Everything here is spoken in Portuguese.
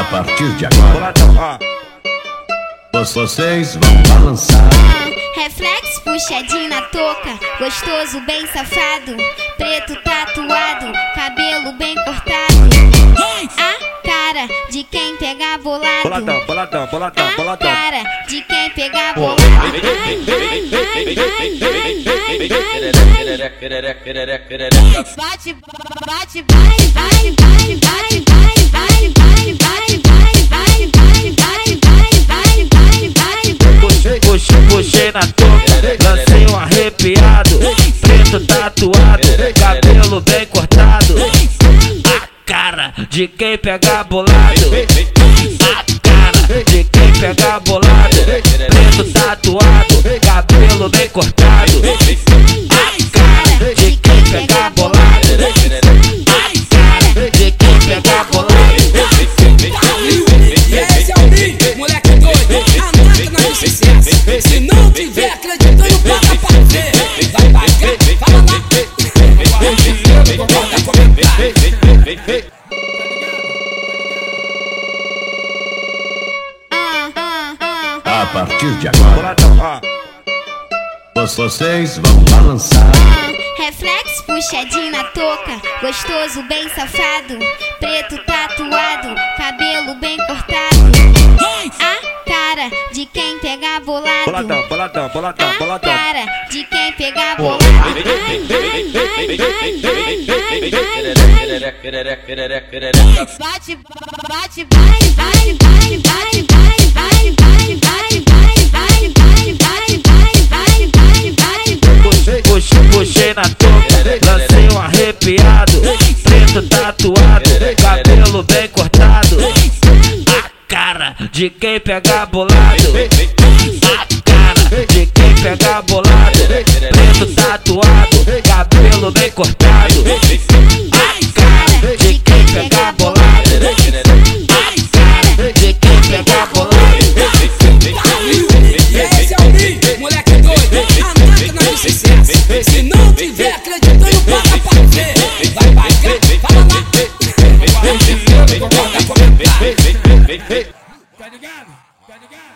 A partir de agora, vocês vão balançar. Reflexo puxadinho na toca, gostoso, bem safado. Preto tatuado, cabelo bem cortado. A cara de quem pegar bolado. Boladão, boladão, boladão, boladão. A cara de quem pegar bolado. Bate. Bate, bate, bate, bate, bate, bate, bate, bate. Puxei na touca, lancei um arrepiado, preto tatuado, cabelo bem cortado. A cara de quem pega bolado. A cara de quem pega bolado, preto tatuado, Se não tiver acreditando, paga pra ver. Vai pagar. Ah, ah, ah. A partir de agora, vocês vão balançar. Reflexo puxadinho na touca, gostoso, bem safado, preto tatuado, cabelo bem cortado. Boladão, boladão, boladão, A boladão. cara de quem pega bolado. Ai, ai, ai, ai, ai, ai, ai, ai. Bate, bate, bate, bate, bate, bate, bate, bate, bate, bate, bate, bate, bate, bate, bate, bate, bate, bate. Puxei, puxei, puxei na touca, lancei um arrepiado, preto tatuado, cabelo bem cortado. A cara de quem pega bolado. De quem pega bolado, preto tatuado, cabelo bem cortado. A cara de quem pega bolado. A cara de quem pega bolado. Esse é o Big, moleque doido, anota na sucesso. Se não tiver acreditando, paga pra ver. Vai pagar, fala lá. Bota comentário. Tá ligado? Tá ligado?